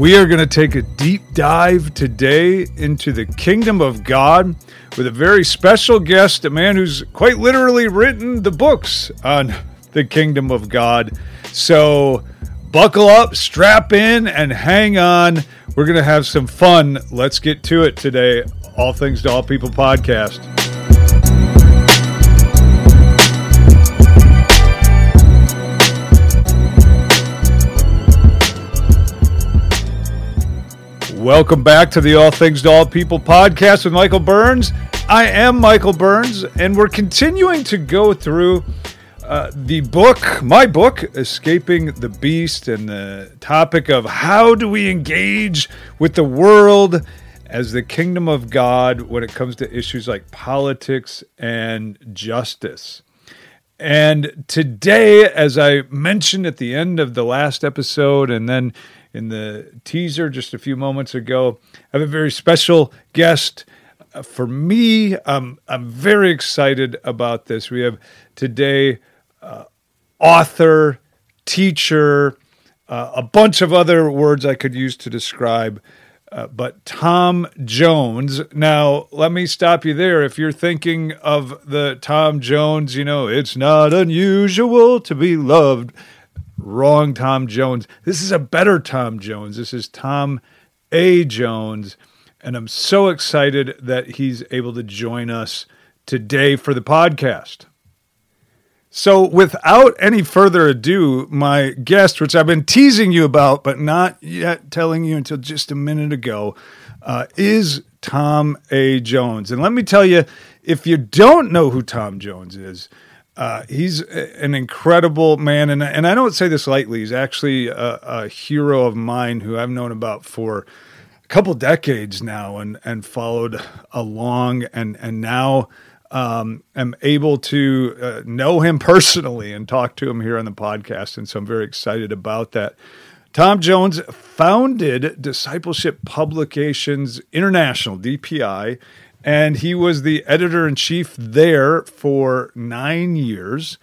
We are going to take a deep dive today into the kingdom of God with a very special guest, a man who's quite literally written the books on the kingdom of God. So, buckle up, strap in, and hang on. We're going to have some fun. Let's get to it today. All Things to All People podcast. Welcome back to the All Things to All People podcast with Michael Burns. I am Michael Burns, and we're continuing to go through uh, the book, my book, Escaping the Beast, and the topic of how do we engage with the world as the kingdom of God when it comes to issues like politics and justice. And today, as I mentioned at the end of the last episode, and then in the teaser just a few moments ago. I have a very special guest. Uh, for me, I'm very excited about this. We have today uh, author, teacher, uh, a bunch of other words I could use to describe. Uh, but Tom Jones. Now, let me stop you there. If you're thinking of the Tom Jones, you know, it's not unusual to be loved Wrong, Tom Jones. This is a better Tom Jones. This is Tom A. Jones. And I'm so excited that he's able to join us today for the podcast. So, without any further ado, my guest, which I've been teasing you about, but not yet telling you until just a minute ago, uh, is Tom A. Jones. And let me tell you, if you don't know who Tom Jones is, uh, he's an incredible man, and and I don't say this lightly. He's actually a, a, hero of mine who I've known about for a couple decades now, and and followed along, and and now um, am able to uh, know him personally and talk to him here on the podcast, and so I'm very excited about that. Tom Jones founded Discipleship Publications International (DPI) and he was the editor in chief there for nine years.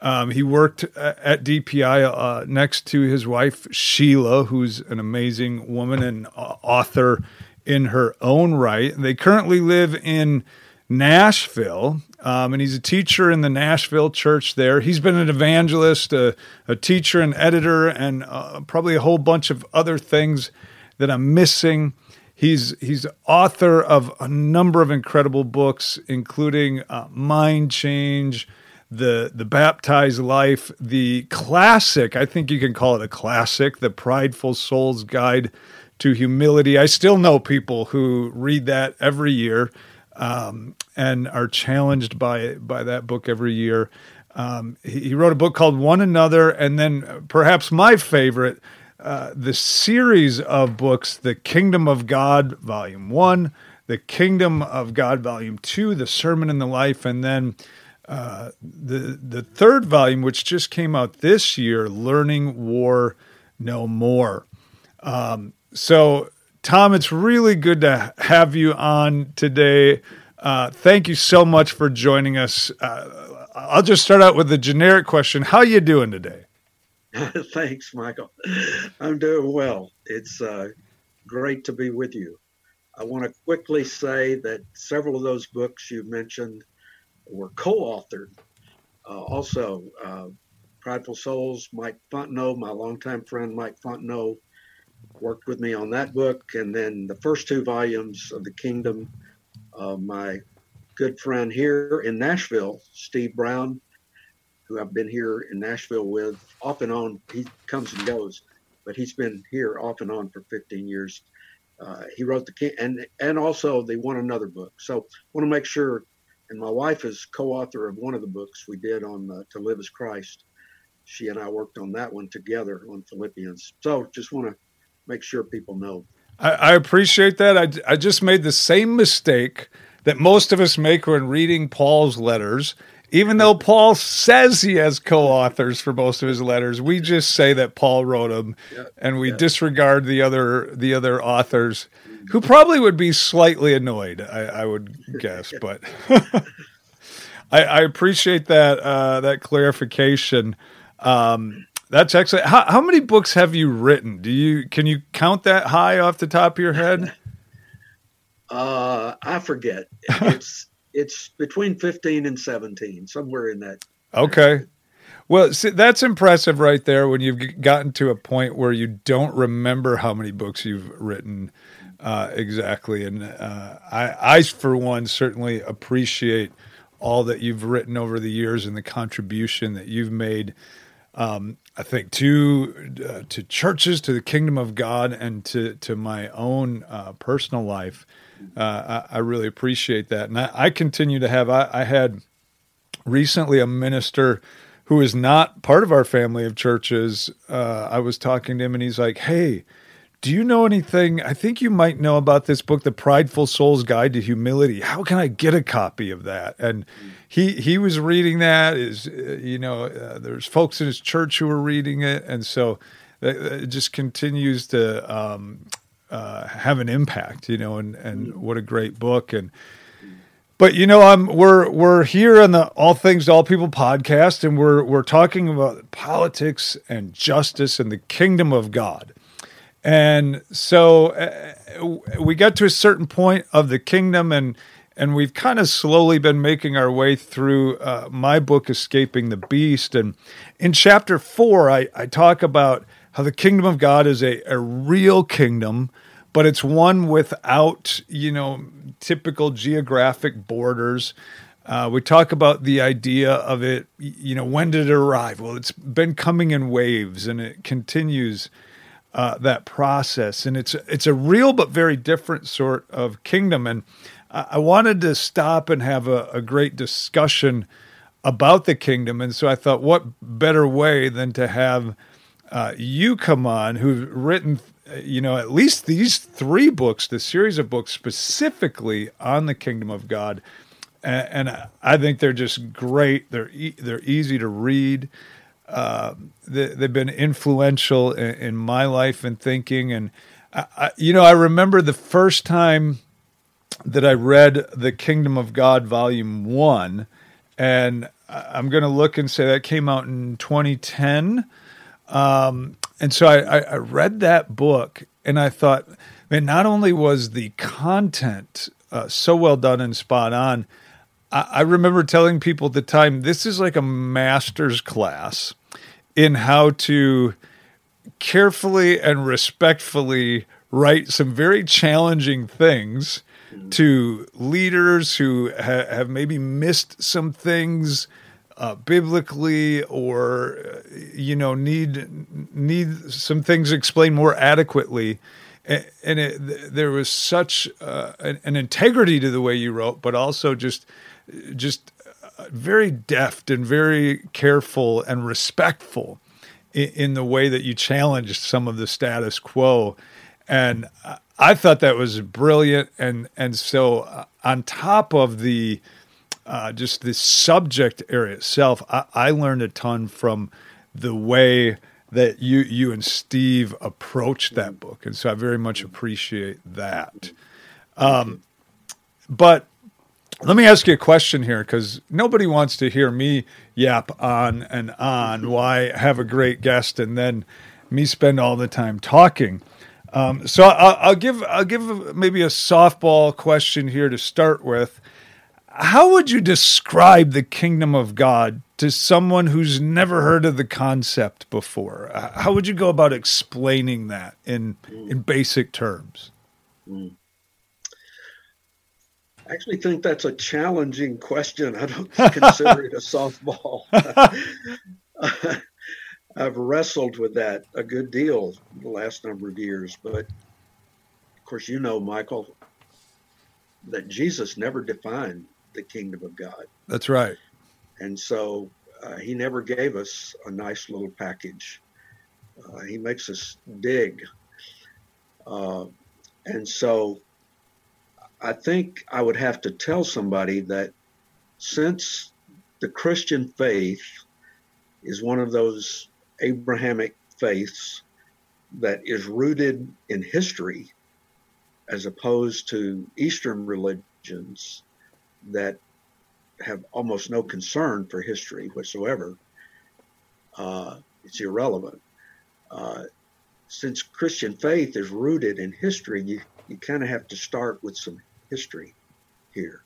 Um, he worked at DPI uh, next to his wife Sheila, who's an amazing woman and uh, author in her own right. They currently live in Nashville, um, and he's a teacher in the Nashville church there. He's been an evangelist, a, a teacher, an editor, and uh, probably a whole bunch of other things that I'm missing. He's he's author of a number of incredible books, including uh, Mind Change, the the Baptized Life, the classic. I think you can call it a classic, the Prideful Soul's Guide to Humility. I still know people who read that every year um, and are challenged by by that book every year. Um, he, he wrote a book called One Another, and then perhaps my favorite uh, the series of books, The Kingdom of God, Volume 1, The Kingdom of God, Volume 2, The Sermon in the Life, and then uh, the, the third volume, which just came out this year, Learning War No More. Um, so, Tom, it's really good to have you on today. Uh, thank you so much for joining us. Uh, I'll just start out with the generic question. How you doing today? Thanks, Michael. I'm doing well. It's uh, great to be with you. I want to quickly say that several of those books you mentioned were co authored. Uh, also, uh, Prideful Souls, Mike Fontenot, my longtime friend Mike Fontenot, worked with me on that book. And then the first two volumes of The Kingdom, my good friend here in Nashville, Steve Brown, who I've been here in Nashville with off and on. He comes and goes, but he's been here off and on for 15 years. Uh, he wrote the and and also they one another book. So want to make sure. And my wife is co-author of one of the books we did on uh, to live as Christ. She and I worked on that one together on Philippians. So just want to make sure people know. I, I appreciate that. I, I just made the same mistake that most of us make when reading Paul's letters even though Paul says he has co-authors for most of his letters, we just say that Paul wrote them, yeah, and we yeah. disregard the other the other authors, who probably would be slightly annoyed. I, I would guess, but I, I, appreciate that uh, that clarification. Um, That's excellent. How, how many books have you written? Do you can you count that high off the top of your head? Uh, I forget. It's it's between fifteen and seventeen, somewhere in that. Okay. Well, see, that's impressive right there when you've gotten to a point where you don't remember how many books you've written uh, exactly. And uh, I, I, for one, certainly appreciate all that you've written over the years and the contribution that you've made. Um, I think to uh, to churches, to the kingdom of God, and to to my own uh, personal life. Uh, I, I, really appreciate that, and I, I continue to have. I, I had recently a minister who is not part of our family of churches. Uh, I was talking to him, and he's like, "Hey." Do you know anything? I think you might know about this book, The Prideful Soul's Guide to Humility. How can I get a copy of that? And he he was reading that. Is uh, you know, uh, there's folks in his church who were reading it, and so it just continues to um, uh, have an impact. You know, and and what a great book and. But you know, I'm we're we're here on the All Things All People podcast, and we're we're talking about politics and justice and the kingdom of God. And so uh, we got to a certain point of the kingdom, and and we've kind of slowly been making our way through uh, my book, Escaping the Beast. And in chapter four, I, I talk about how the kingdom of God is a, a real kingdom, but it's one without, you know, typical geographic borders. Uh, we talk about the idea of it, you know, when did it arrive? Well, it's been coming in waves and it continues uh, that process, and it's it's a real but very different sort of kingdom. And I, I wanted to stop and have a, a great discussion about the kingdom, and so I thought, what better way than to have uh, you come on, who've written, you know, at least these three books, the series of books specifically on the kingdom of God, and, and I think they're just great. They're e- they're easy to read uh, they, have been influential in, in, my life and thinking. And I, I, you know, I remember the first time that I read The Kingdom of God, Volume One, and I'm going to look and say that came out in 2010. Um, and so I, I, read that book, and I thought, man, not only was the content uh, so well done and spot on. I remember telling people at the time, this is like a master's class in how to carefully and respectfully write some very challenging things to leaders who ha- have maybe missed some things uh, biblically or uh, you know need need some things explained more adequately and, and it, there was such uh, an, an, integrity to the way you wrote but also just just very deft and very careful and respectful in, in the way that you challenged some of the status quo. And I thought that was brilliant. And, and so, uh, on top of the uh, just the subject area itself, I, I learned a ton from the way that you you and Steve approached that book, and so I very much appreciate that. Um, but let me ask you a question here because nobody wants to hear me yap on and on why have a great guest and then me spend all the time talking. Um, so I'll, I'll, give I'll give maybe a softball question here to start with. How would you describe the kingdom of God to someone who's never heard of the concept before? How would you go about explaining that in in basic terms? Mm. I actually think that's a challenging question. I don't consider it a softball. I've wrestled with that a good deal the last number of years, but of course, you know, Michael, that Jesus never defined the kingdom of God. That's right. And so uh, he never gave us a nice little package. Uh, he makes us dig. Uh, and so I think I would have to tell somebody that since the Christian faith is one of those Abrahamic faiths that is rooted in history as opposed to Eastern religions that have almost no concern for history whatsoever. Uh, it's irrelevant. Uh, since Christian faith is rooted in history, you, you kind of have to start with some history here.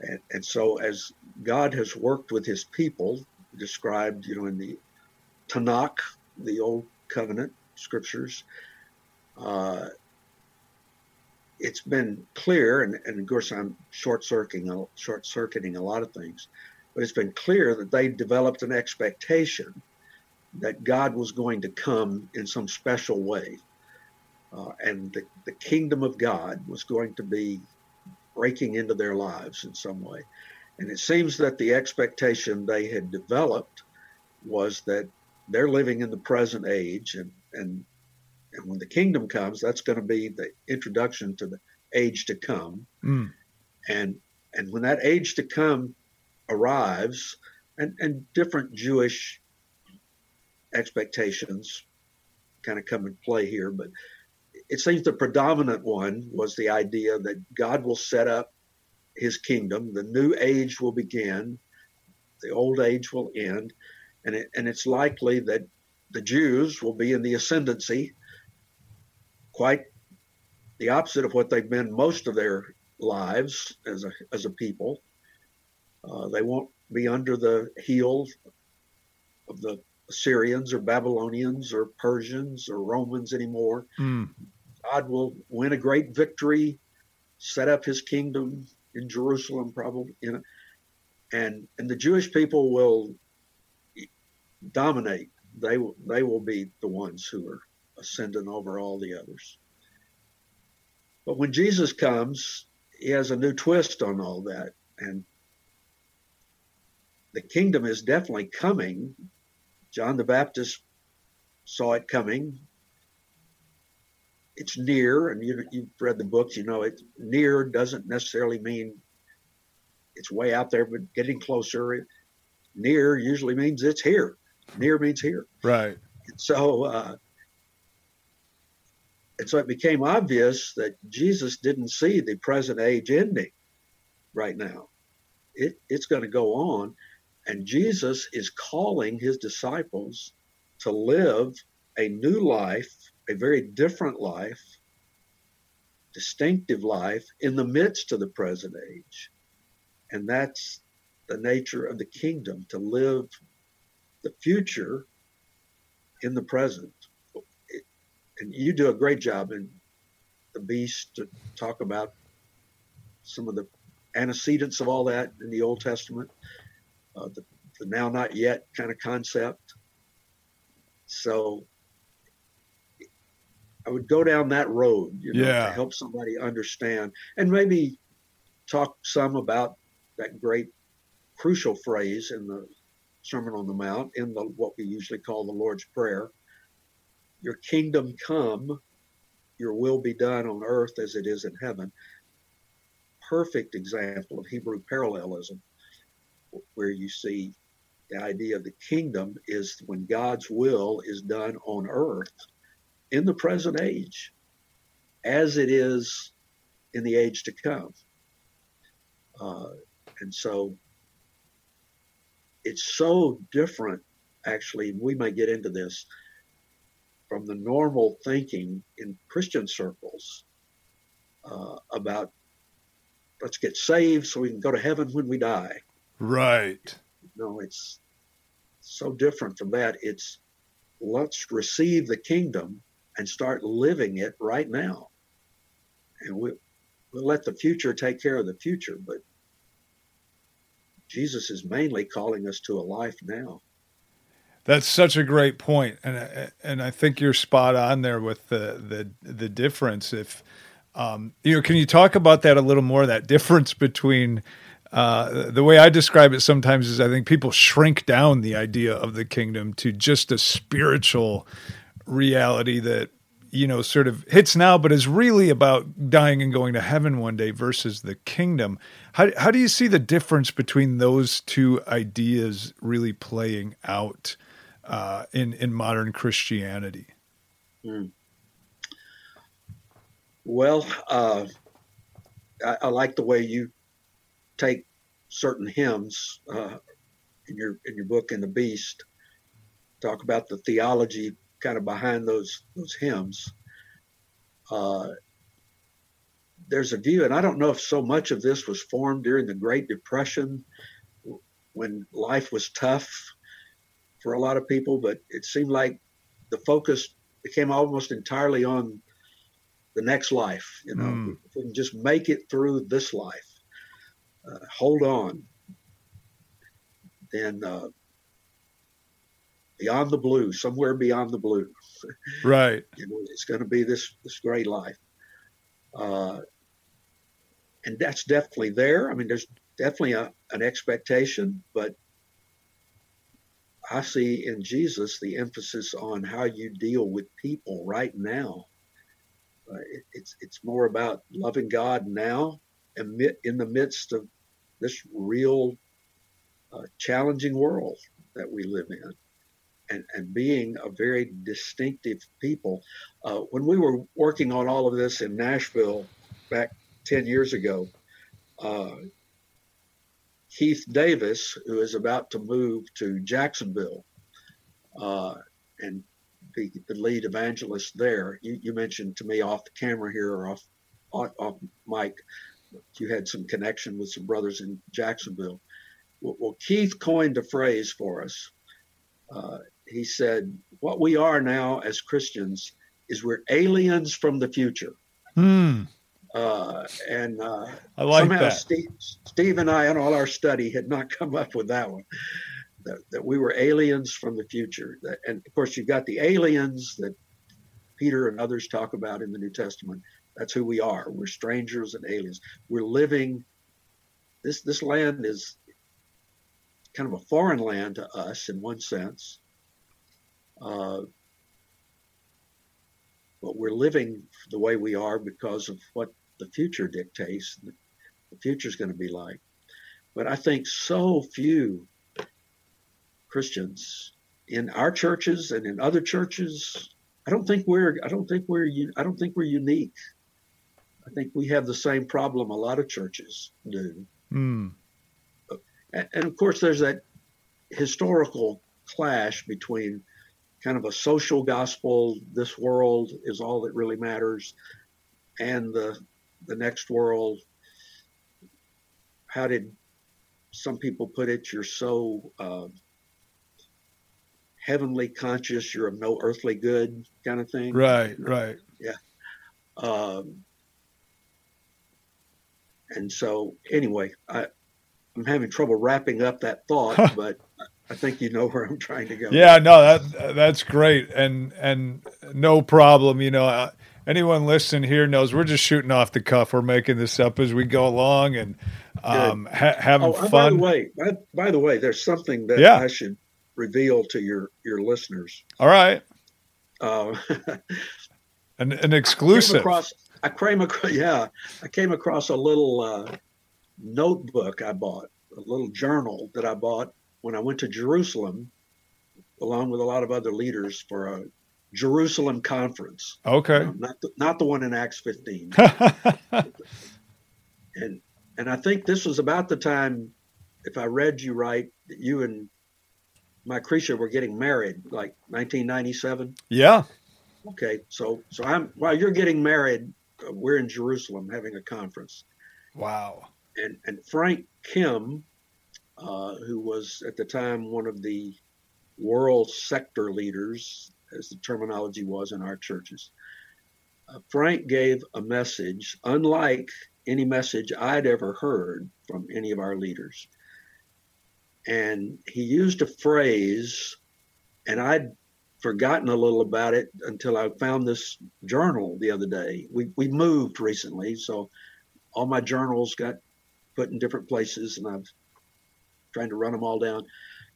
And, and so, as God has worked with his people, described, you know, in the Tanakh, the Old Covenant scriptures, uh, it's been clear, and, and, of course I'm short circuiting short circuiting a lot of things, but it's been clear that they developed an expectation that God was going to come in some special way, uh, and the, the kingdom of God was going to be breaking into their lives in some way. And it seems that the expectation they had developed was that they're living in the present age and, and and when the kingdom comes, that's going to be the introduction to the age to come. Mm. And and when that age to come arrives, and, and different Jewish expectations kind of come into play here, but it seems the predominant one was the idea that God will set up his kingdom, the new age will begin, the old age will end, and it, and it's likely that the Jews will be in the ascendancy quite the opposite of what they've been most of their lives as a, as a people. Uh, they won't be under the heel of the Assyrians or Babylonians or Persians or Romans anymore. Mm. God will win a great victory, set up his kingdom in Jerusalem, probably, you know, and and the Jewish people will dominate. They will they will be the ones who are ascendant over all the others. But when Jesus comes, he has a new twist on all that. And the kingdom is definitely coming. John the Baptist saw it coming. It's near, and you, you've read the books, you know, it near doesn't necessarily mean it's way out there, but getting closer. Near usually means it's here. Near means here. Right. So uh, and so it became obvious that Jesus didn't see the present age ending right now. It, it's going to go on. And Jesus is calling his disciples to live a new life, a very different life, distinctive life in the midst of the present age. And that's the nature of the kingdom to live the future in the present and you do a great job in the beast to talk about some of the antecedents of all that in the Old Testament, uh, the, the now not yet kind of concept. So I would go down that road, you know, yeah. to help somebody understand and maybe talk some about that great crucial phrase in the Sermon on the Mount in the what we usually call the Lord's Prayer your kingdom come, your will be done on earth as it is in heaven. Perfect example of Hebrew parallelism, where you see the idea of the kingdom is when God's will is done on earth in the present age as it is in the age to come. Uh, and so it's so different, actually, we might get into this from the normal thinking in Christian circles uh, about let's get saved so we can go to heaven when we die. Right. No, it's so different from that. It's let's receive the kingdom and start living it right now. And we, we'll let the future take care of the future, but Jesus is mainly calling us to a life now. That's such a great point, and and I think you're spot on there with the the the difference. If um, you know, can you talk about that a little more? That difference between uh, the way I describe it sometimes is I think people shrink down the idea of the kingdom to just a spiritual reality that you know sort of hits now, but is really about dying and going to heaven one day versus the kingdom. How how do you see the difference between those two ideas really playing out? Uh, in in modern Christianity? Mm. Well, uh, I, I, like the way you take certain hymns uh, in your in your book in the Beast, talk about the theology kind of behind those those hymns. Uh, there's a view, and I don't know if so much of this was formed during the Great Depression when life was tough for a lot of people, but it seemed like the focus became almost entirely on the next life. You know, mm. if we can just make it through this life, uh, hold on, then uh, beyond the blue, somewhere beyond the blue, right? you know, it's going to be this this great life, uh, and that's definitely there. I mean, there's definitely a, an expectation, but I see in Jesus the emphasis on how you deal with people right now. Uh, it, it's it's more about loving God now, and in the midst of this real uh, challenging world that we live in, and and being a very distinctive people. Uh, when we were working on all of this in Nashville back ten years ago, uh, Keith Davis, who is about to move to Jacksonville uh, and be the lead evangelist there. You, you, mentioned to me off the camera here or off, off, off mic, you had some connection with some brothers in Jacksonville. Well, well Keith coined a phrase for us. Uh, he said, What we are now as Christians is we're aliens from the future. Hmm. Uh, and uh, I like somehow that. Steve, Steve and I, in all our study, had not come up with that one. That, that we were aliens from the future. That, and of course, you've got the aliens that Peter and others talk about in the New Testament. That's who we are. We're strangers and aliens. We're living. This this land is kind of a foreign land to us in one sense. Uh, but we're living the way we are because of what the future dictates the future is going to be like. But I think so few Christians in our churches and in other churches, I don't think we're I don't think we're I don't think we're unique. I think we have the same problem a lot of churches do. Mm. And, and of course, there's that historical clash between kind of a social gospel, this world is all that really matters, and the the next world. How did some people put it? You're so uh, heavenly conscious, you're of no earthly good, kind of thing. Right, right. Yeah. Um, and so, anyway, I, I'm having trouble wrapping up that thought, but I think you know where I'm trying to go. Yeah, no, that that's great, and and no problem. You know, anyone listening here knows we're just shooting off the cuff. We're making this up as we go along and um, ha- having oh, fun. By the way, by, by, the way, there's something that yeah. I should reveal to your your listeners. All right. Uh, an an exclusive. I across, I came across, yeah, I came across a little uh, notebook I bought, a little journal that I bought when I went to Jerusalem, along with a lot of other leaders for a Jerusalem conference. Okay. Know, not the, not the one in Acts 15. and and I think this was about the time, if I read you right, that you and my Creature were getting married, like 1997. Yeah. Okay, so so I'm while you're getting married, uh, we're in Jerusalem having a conference. Wow. And and Frank Kim uh, who was at the time one of the world sector leaders, as the terminology was in our churches. Uh, Frank gave a message unlike any message I'd ever heard from any of our leaders. And he used a phrase, and I'd forgotten a little about it until I found this journal the other day. We, we moved recently, so all my journals got put in different places, and i am trying to run them all down.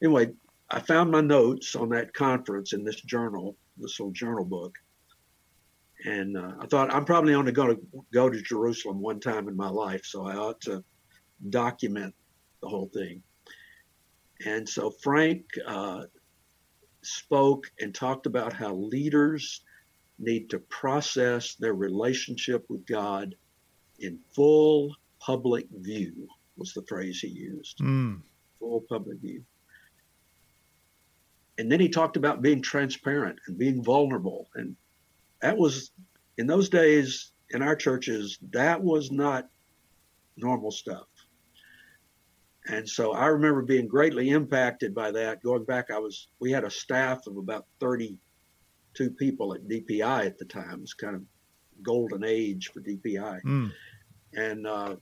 Anyway, I found my notes on that conference in this journal, this little journal book. And uh, I thought I'm probably only going to go to Jerusalem one time in my life, so I ought to document the whole thing. And so Frank uh, spoke and talked about how leaders need to process their relationship with God in full public view, was the phrase he used. Mm full public view. And then he talked about being transparent and being vulnerable. And that was, in those days in our churches, that was not normal stuff. And so I remember being greatly impacted by that. Going back, I was, we had a staff of about 32 people at DPI at the time. It was kind of golden age for DPI. Mm. And uh,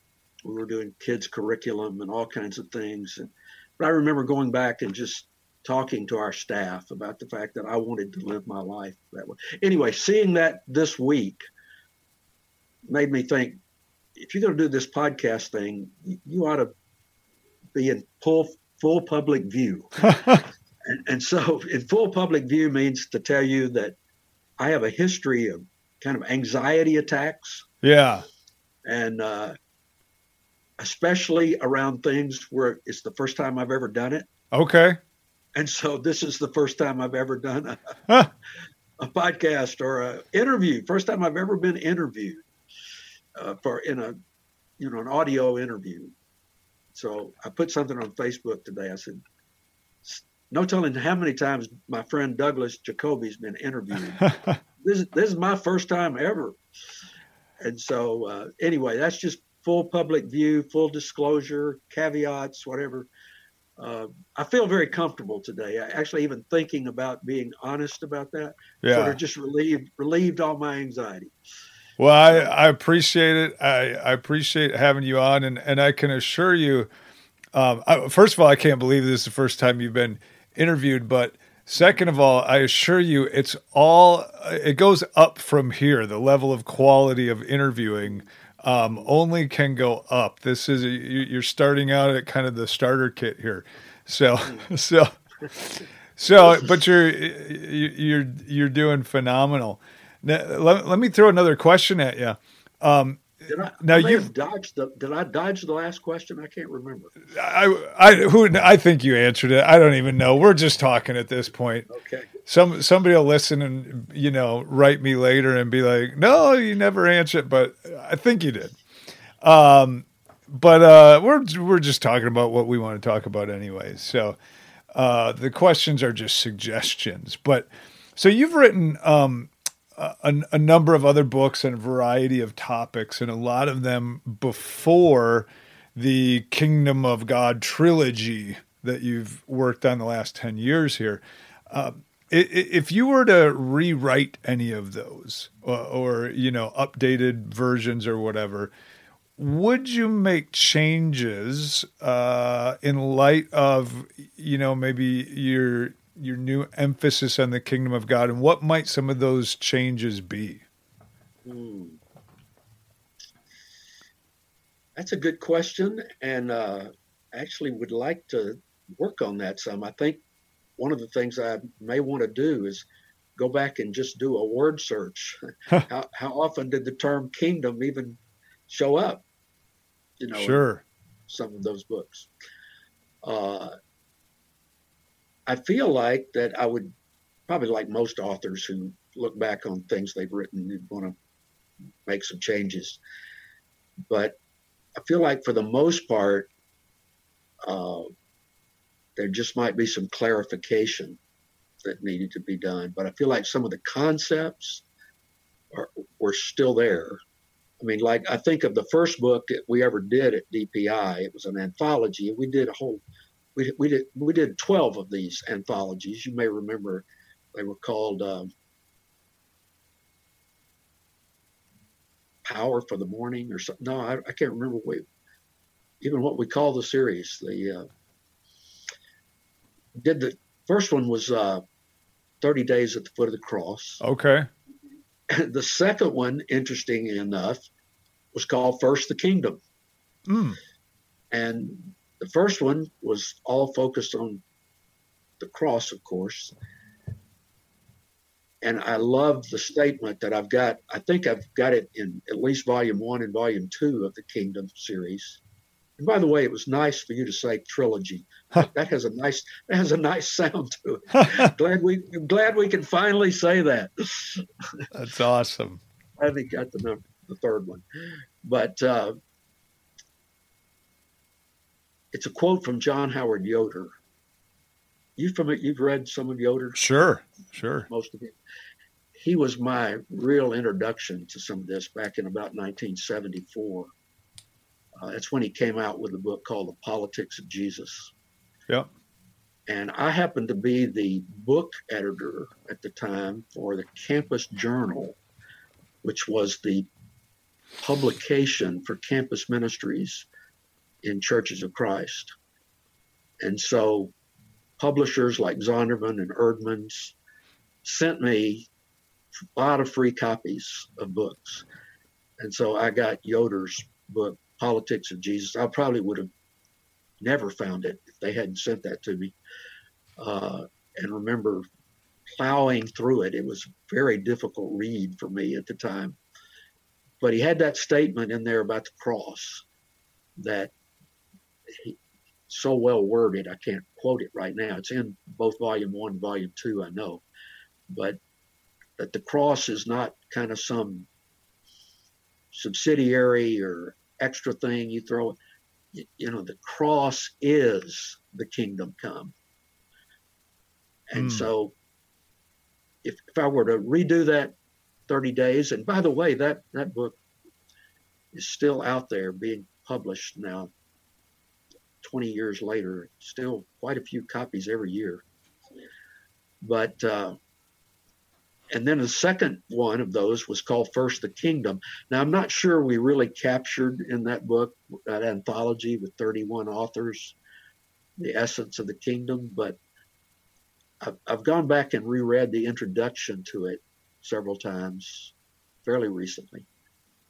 we were doing kids curriculum and all kinds of things. And, but I remember going back and just talking to our staff about the fact that I wanted to live my life that way. Anyway, seeing that this week made me think if you're going to do this podcast thing, you ought to be in full full public view. and, and so, in full public view means to tell you that I have a history of kind of anxiety attacks. Yeah. And uh, especially around things where it's the first time I've ever done it. Okay. And so this is the first time I've ever done a, huh. a podcast or an interview. First time I've ever been interviewed uh, for in a you know an audio interview. So I put something on Facebook today. I said, "No telling how many times my friend Douglas Jacoby's been interviewed. this this is my first time ever." And so uh, anyway, that's just full public view, full disclosure, caveats, whatever. Uh, I feel very comfortable today. I actually even thinking about being honest about that. Yeah. Sort of just relieved relieved all my anxiety. Well, I, I appreciate it. I, I appreciate having you on, and, and I can assure you. Um, I, first of all, I can't believe this is the first time you've been interviewed, but second of all, I assure you, it's all it goes up from here. The level of quality of interviewing um, only can go up. This is a, you're starting out at kind of the starter kit here, so so so. But you're you're you're doing phenomenal. Now, let, let me throw another question at you. Um, did I, now you dodged the. Did I dodge the last question? I can't remember. I I who I think you answered it. I don't even know. We're just talking at this point. Okay. Some somebody will listen and you know write me later and be like, "No, you never answered," but I think you did. Um, but uh, we're we're just talking about what we want to talk about anyway. So uh, the questions are just suggestions. But so you've written um, a, a, number of other books and a variety of topics, and a lot of them before the Kingdom of God trilogy that you've worked on the last 10 years here. Uh, if you were to rewrite any of those or, or, you know updated versions or whatever would you make changes uh, in light of you know maybe your your new emphasis on the kingdom of God, and what might some of those changes be? Hmm. That's a good question, and uh, actually would like to work on that some. I think one of the things I may want to do is go back and just do a word search. how, how often did the term kingdom even show up? You know, sure. some of those books. Uh, I feel like that I would probably like most authors who look back on things they've written and want to make some changes. But I feel like for the most part, uh, there just might be some clarification that needed to be done. But I feel like some of the concepts are, were still there. I mean, like I think of the first book that we ever did at DPI. It was an anthology, and we did a whole we, we did we did 12 of these anthologies. You may remember they were called um, Power for the Morning or something. No, I, I can't remember what we, even what we call the series. The uh, did the first one was uh, 30 Days at the Foot of the Cross. Okay. the second one, interesting enough, was called First the Kingdom. Mm. And the first one was all focused on the cross, of course. And I love the statement that I've got. I think I've got it in at least volume one and volume two of the Kingdom series. And by the way, it was nice for you to say trilogy. that has a nice that has a nice sound to it. glad we I'm glad we can finally say that. That's awesome. I think got the number the third one, but uh, it's a quote from John Howard Yoder. you familiar? You've read some of Yoder? Sure, sure. Most of it. He was my real introduction to some of this back in about 1974. Uh, that's when he came out with a book called The Politics of Jesus. Yep. And I happened to be the book editor at the time for the Campus Journal, which was the publication for campus ministries in churches of Christ. And so publishers like Zondervan and Eerdmans sent me a lot of free copies of books. And so I got Yoder's book, Politics of Jesus. I probably would have never found it if they hadn't sent that to me. Uh, and remember plowing through it. It was a very difficult read for me at the time. But he had that statement in there about the cross that so well worded. I can't quote it right now. It's in both volume one and volume two, I know. But that the cross is not kind of some subsidiary or extra thing you throw. You know, the cross is the kingdom come. And mm. so if, if I were to redo that 30 days, and by the way, that, that book is still out there being published now 20 years later, still quite a few copies every year. But, uh, and then the second one of those was called First the Kingdom. Now, I'm not sure we really captured in that book, that anthology with 31 authors, the essence of the kingdom, but I've, I've gone back and reread the introduction to it several times fairly recently,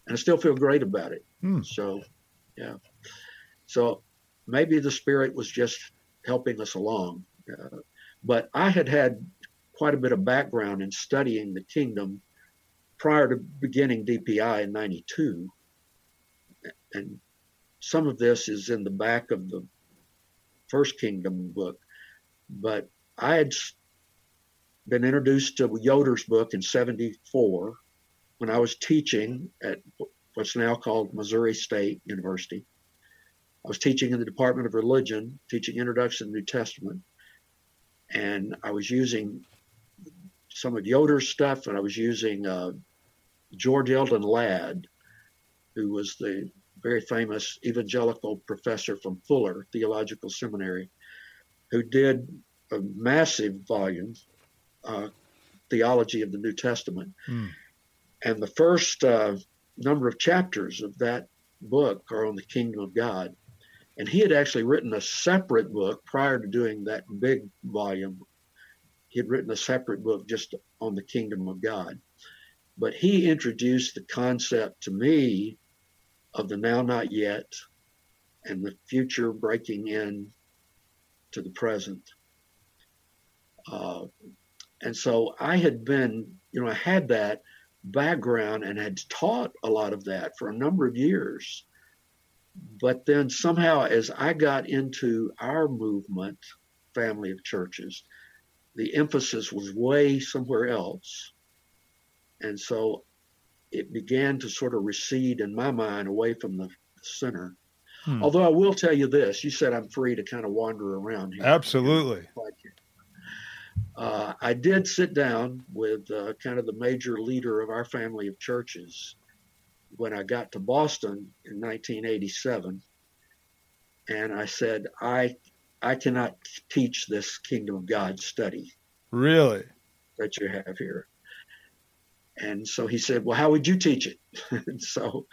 and I still feel great about it. Hmm. So, yeah. So maybe the Spirit was just helping us along. Uh, but I had had quite a bit of background in studying the kingdom prior to beginning DPI in 92. And some of this is in the back of the First Kingdom book. But I had been introduced to Yoder's book in 74 when I was teaching at what's now called Missouri State University. I was teaching in the Department of Religion, teaching Introduction to the New Testament, and I was using some of Yoder's stuff, and I was using uh, George Eldon Ladd, who was the very famous evangelical professor from Fuller Theological Seminary, who did a massive volume, uh, Theology of the New Testament. Mm. And the first uh, number of chapters of that book are on the kingdom of God. And he had actually written a separate book prior to doing that big volume. He had written a separate book just on the kingdom of God. But he introduced the concept to me of the now not yet and the future breaking in to the present. Uh, and so I had been, you know, I had that background and had taught a lot of that for a number of years. But then somehow, as I got into our movement, family of churches, the emphasis was way somewhere else. And so it began to sort of recede in my mind away from the center. Hmm. Although I will tell you this, you said I'm free to kind of wander around here. Absolutely. Uh, I did sit down with uh, kind of the major leader of our family of churches when I got to Boston in 1987, and I said, I I cannot teach this kingdom of God study. Really? That you have here. And so he said, Well, how would you teach it? and so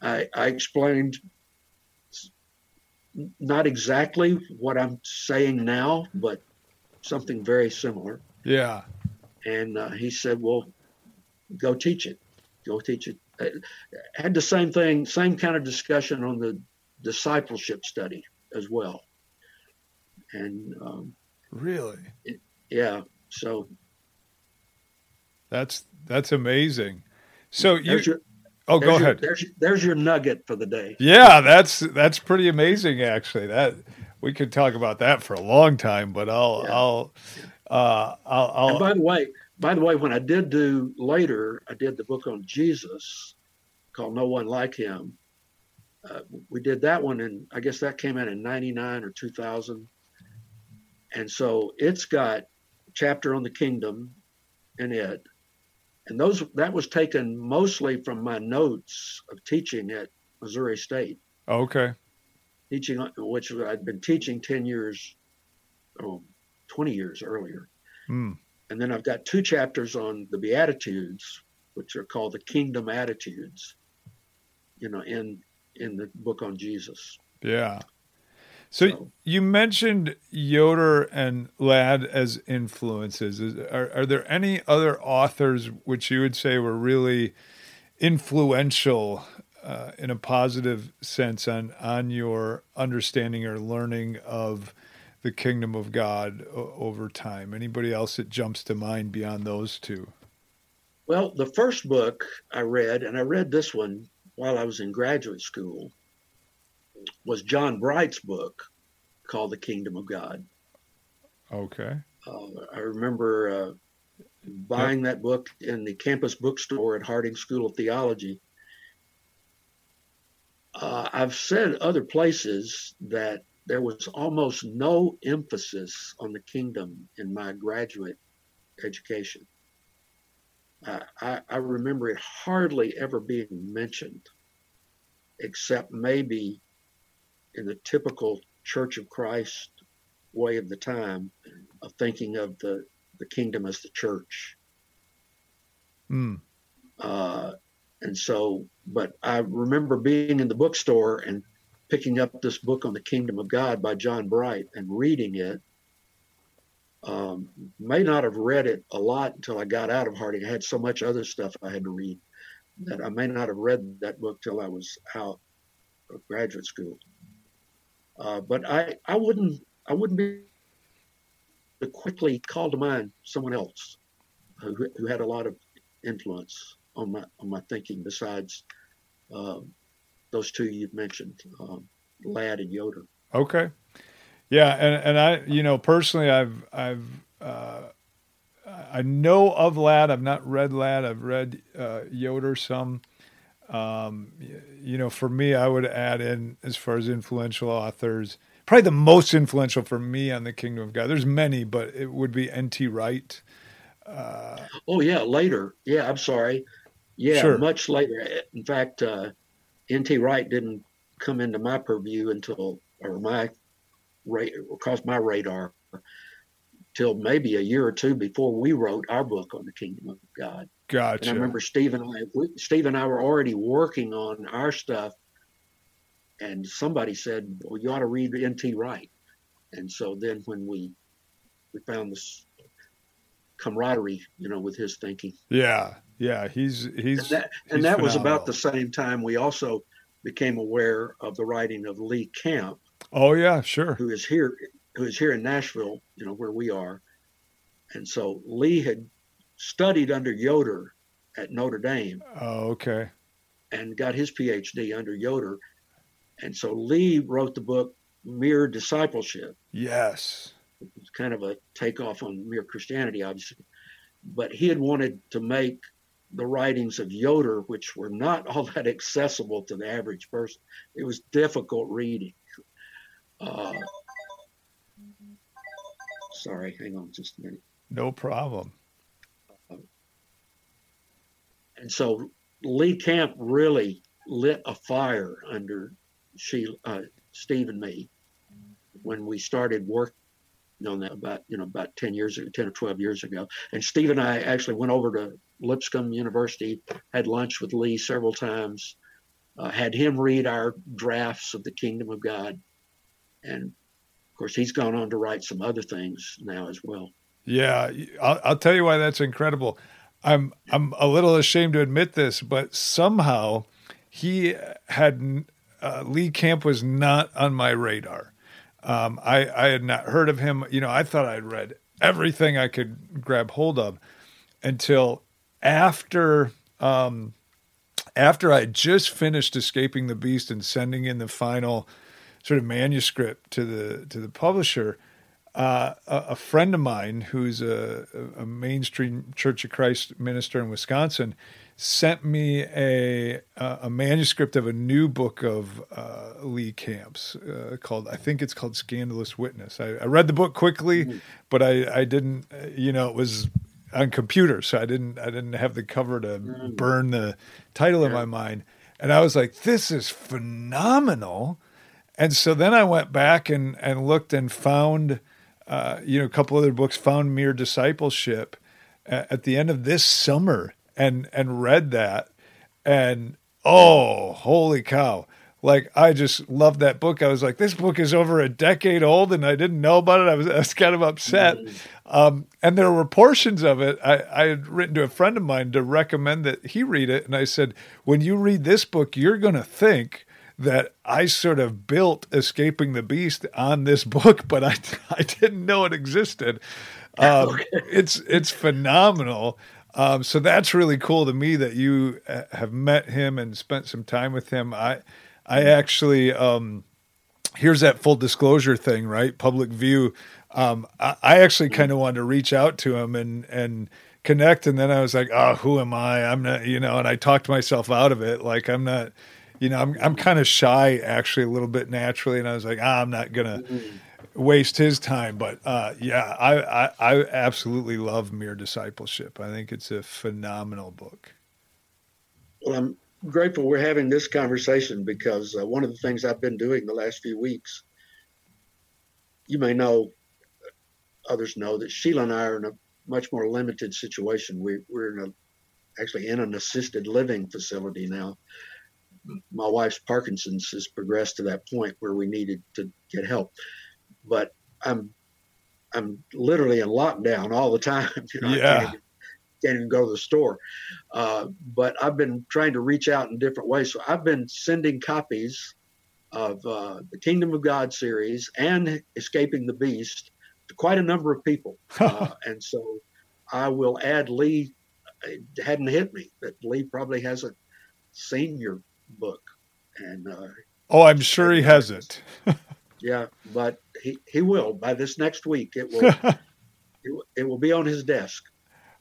I, I explained not exactly what I'm saying now, but something very similar. Yeah. And uh, he said, Well, go teach it. Go teach it had the same thing, same kind of discussion on the discipleship study as well. And um, really, it, yeah. So that's that's amazing. So you. Your, oh, go your, ahead. There's there's your nugget for the day. Yeah, that's that's pretty amazing. Actually, that we could talk about that for a long time, but I'll yeah. I'll, uh, I'll I'll. And by the way, by the way, when I did do later, I did the book on Jesus called No One Like Him. Uh, we did that one, and I guess that came out in '99 or 2000. And so it's got chapter on the kingdom in it. And those that was taken mostly from my notes of teaching at Missouri State. Okay. Teaching, which I'd been teaching 10 years, oh, 20 years earlier. Hmm. And then I've got two chapters on the Beatitudes, which are called the Kingdom Attitudes, you know, in in the book on Jesus. Yeah. So, so you mentioned Yoder and Ladd as influences. Are, are there any other authors which you would say were really influential uh, in a positive sense on on your understanding or learning of the kingdom of God o- over time? Anybody else that jumps to mind beyond those two? Well, the first book I read, and I read this one while I was in graduate school, was John Bright's book called The Kingdom of God. Okay. Uh, I remember uh, buying that book in the campus bookstore at Harding School of Theology. Uh, I've said other places that there was almost no emphasis on the kingdom in my graduate education. I, I remember it hardly ever being mentioned, except maybe in the typical Church of Christ way of the time of thinking of the, the kingdom as the church. Mm. Uh, and so, but I remember being in the bookstore and picking up this book on the kingdom of God by John Bright and reading it. Um, may not have read it a lot until I got out of Harding. I had so much other stuff I had to read that I may not have read that book till I was out of graduate school. Uh, but I, I wouldn't I wouldn't be to quickly call to mind someone else who, who had a lot of influence on my on my thinking besides um, those two you've mentioned, um, Ladd and Yoder. Okay, yeah, and and I you know personally I've I've uh, I know of Ladd. I've not read Ladd. I've read uh, Yoder some. Um, you know, for me, I would add in as far as influential authors, probably the most influential for me on the Kingdom of God. There's many, but it would be N.T. Wright. Uh, oh yeah, later. Yeah, I'm sorry. Yeah, sure. much later. In fact, uh, N.T. Wright didn't come into my purview until, or my, rate across my radar, till maybe a year or two before we wrote our book on the Kingdom of God. Gotcha. And I remember Steve and I, Steve and I were already working on our stuff, and somebody said, "Well, you ought to read N.T. Wright." And so then when we we found this camaraderie, you know, with his thinking. Yeah, yeah, he's he's and that, and that was about the same time we also became aware of the writing of Lee Camp. Oh yeah, sure. Who is here? Who is here in Nashville? You know where we are, and so Lee had studied under Yoder at Notre Dame. Oh, okay. And got his PhD under Yoder. And so Lee wrote the book Mere Discipleship. Yes. It's kind of a takeoff on Mere Christianity, obviously. But he had wanted to make the writings of Yoder, which were not all that accessible to the average person. It was difficult reading. Uh, sorry, hang on just a minute. No problem. And so Lee Camp really lit a fire under she, uh, Steve and me when we started working on that about you know about 10 years ago 10 or 12 years ago and steve and i actually went over to lipscomb university had lunch with lee several times uh, had him read our drafts of the kingdom of god and of course he's gone on to write some other things now as well yeah i'll, I'll tell you why that's incredible I'm I'm a little ashamed to admit this, but somehow he had uh, Lee Camp was not on my radar. Um, I I had not heard of him. You know, I thought I'd read everything I could grab hold of until after um, after I just finished escaping the beast and sending in the final sort of manuscript to the to the publisher. uh, a, a, friend of mine who's a, a, mainstream Church of Christ minister in Wisconsin sent me a a manuscript of a new book of uh, Lee Camps uh, called I think it's called Scandalous Witness. I, I read the book quickly, mm-hmm. but I, I didn't you know it was on computer, so I didn't I didn't have the cover to mm-hmm. burn the title in my mind, and I was like, this is phenomenal. And so then I went back and, and looked and found uh, you know, a couple other books, found mere discipleship at the end of this summer and and read that and oh holy cow like i just loved that book i was like this book is over a decade old and i didn't know about it i was, I was kind of upset mm-hmm. um, and there were portions of it I, I had written to a friend of mine to recommend that he read it and i said when you read this book you're going to think that I sort of built Escaping the Beast on this book, but I, I didn't know it existed. Um. It's it's phenomenal. Um, so that's really cool to me that you uh, have met him and spent some time with him. I I actually um, here's that full disclosure thing, right? Public view. Um, I, I actually kind of wanted to reach out to him and and connect, and then I was like, oh, who am I? I'm not, you know. And I talked myself out of it. Like I'm not you know, I'm I'm kind of shy actually a little bit naturally, and I was like, ah, I'm not gonna waste his time. But uh, yeah, I, I, I absolutely love Mere Discipleship. I think it's a phenomenal book. Well, I'm grateful we're having this conversation because uh, one of the things I've been doing the last few weeks, you may know, others know that Sheila and I are in a much more limited situation. We, we're in a actually in an assisted living facility now my wife's Parkinson's has progressed to that point where we needed to get help. But I'm I'm literally in lockdown all the time. You know, yeah. I can't can't even go to the store. Uh, but I've been trying to reach out in different ways. So I've been sending copies of uh, the Kingdom of God series and Escaping the Beast to quite a number of people. uh, and so I will add Lee. It hadn't hit me that Lee probably hasn't seen your book. And uh, oh, I'm sure he has it. yeah, but he, he will by this next week. It will it, it will be on his desk.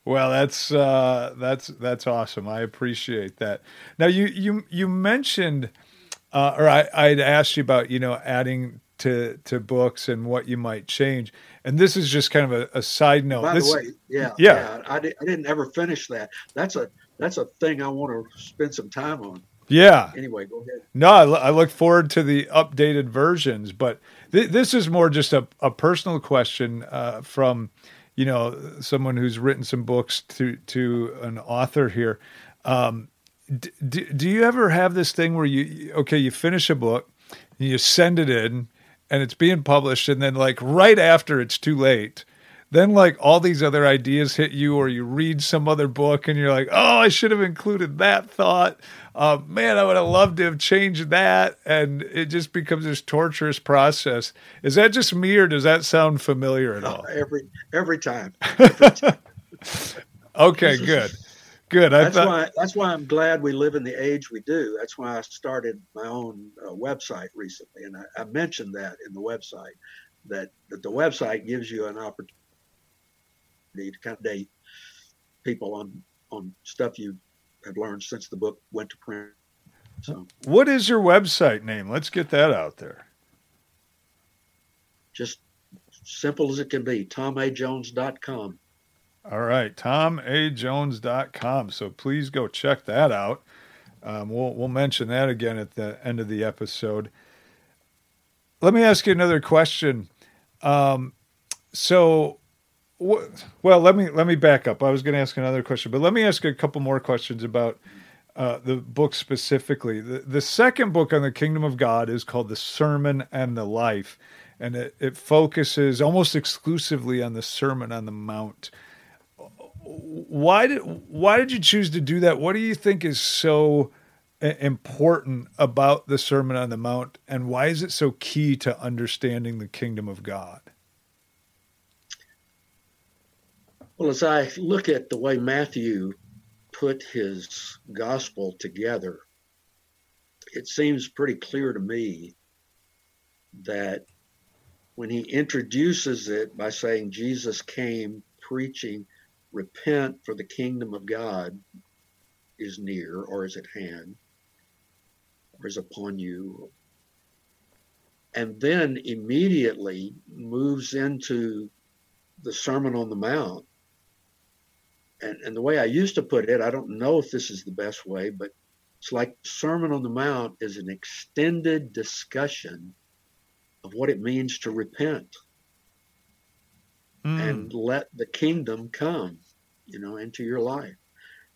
Well, that's uh, that's that's awesome. I appreciate that. Now, you you you mentioned, uh, or I I'd asked you about you know adding to to books and what you might change. And this is just kind of a, a side note. By this, the way, yeah, yeah, yeah I, I didn't ever finish that. That's a that's a thing I want to spend some time on. Yeah. Anyway, go ahead. No, I, I look forward to the updated versions, but th- this is more just a, a personal question uh, from, you know, someone who's written some books to to an author here. Um, d- do you ever have this thing where you okay, you finish a book, you send it in, and it's being published, and then like right after it's too late, then like all these other ideas hit you or you read some other book and you're like oh i should have included that thought. Uh, man i would have loved to have changed that. And it just becomes this torturous process. Is that just me or does that sound familiar at all? every every time, every time. okay good. Good. I that's thought... why that's why i'm glad we live in the age we do. That's why i started my own uh, website recently and I, I mentioned that in the website that, that the website gives you an opportunity to kind of date people on on stuff you have learned since the book went to print. So, what is your website name? Let's get that out there. Just simple as it can be, tomajones.com. All right, tomajones.com. So please go check that out. Um, we'll we'll mention that again at the end of the episode. Let me ask you another question. Um, so well, let me let me back up. I was going to ask another question, but let me ask a couple more questions about uh, the book specifically. The, the second book on the kingdom of God is called The Sermon and the Life, and it, it focuses almost exclusively on the Sermon on the Mount. Why did why did you choose to do that? What do you think is so important about the Sermon on the Mount, and why is it so key to understanding the kingdom of God? Well, as I look at the way Matthew put his gospel together, it seems pretty clear to me that when he introduces it by saying Jesus came preaching, repent for the kingdom of God is near or is at hand or is upon you. And then immediately moves into the Sermon on the Mount. And, and the way I used to put it, I don't know if this is the best way, but it's like Sermon on the Mount is an extended discussion of what it means to repent mm. and let the kingdom come, you know, into your life.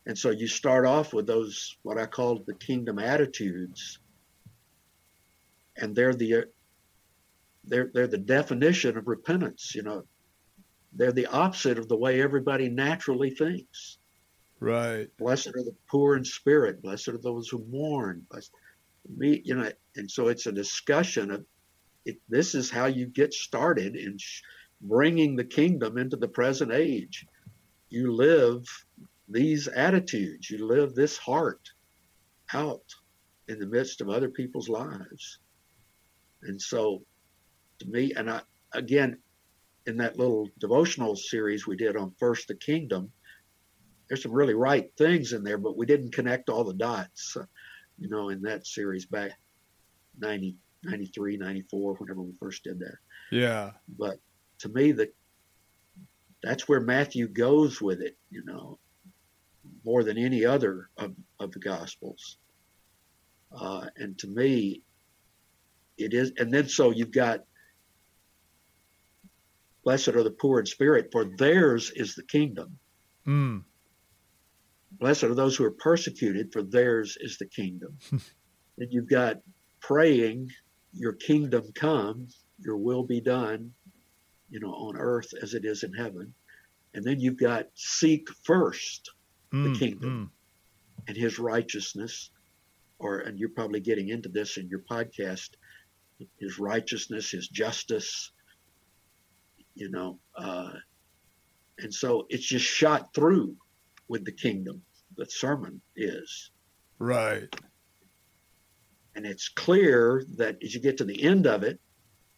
And so you start off with those what I call the kingdom attitudes, and they're the they're they're the definition of repentance. You know, they're the opposite of the way everybody naturally thinks. Right. Blessed are the poor in spirit. Blessed are those who mourn. Blessed, me, you know, and so it's a discussion of it, this is how you get started in sh- bringing the kingdom into the present age. You live these attitudes, you live this heart out in the midst of other people's lives. And so, to me, and I, again, in that little devotional series we did on First the Kingdom, there's some really right things in there, but we didn't connect all the dots, you know, in that series back 90, 93, 94, whenever we first did that. Yeah. But to me, that that's where Matthew goes with it, you know, more than any other of, of the Gospels. Uh, and to me, it is, and then so you've got, blessed are the poor in spirit, for theirs is the kingdom. Mm. Blessed are those who are persecuted, for theirs is the kingdom. and you've got praying your kingdom come, your will be done, you know, on earth as it is in heaven. And then you've got seek first the mm, kingdom mm. and his righteousness, or and you're probably getting into this in your podcast, his righteousness, his justice, you know, uh, and so it's just shot through with the kingdom. The sermon is right. And it's clear that as you get to the end of it,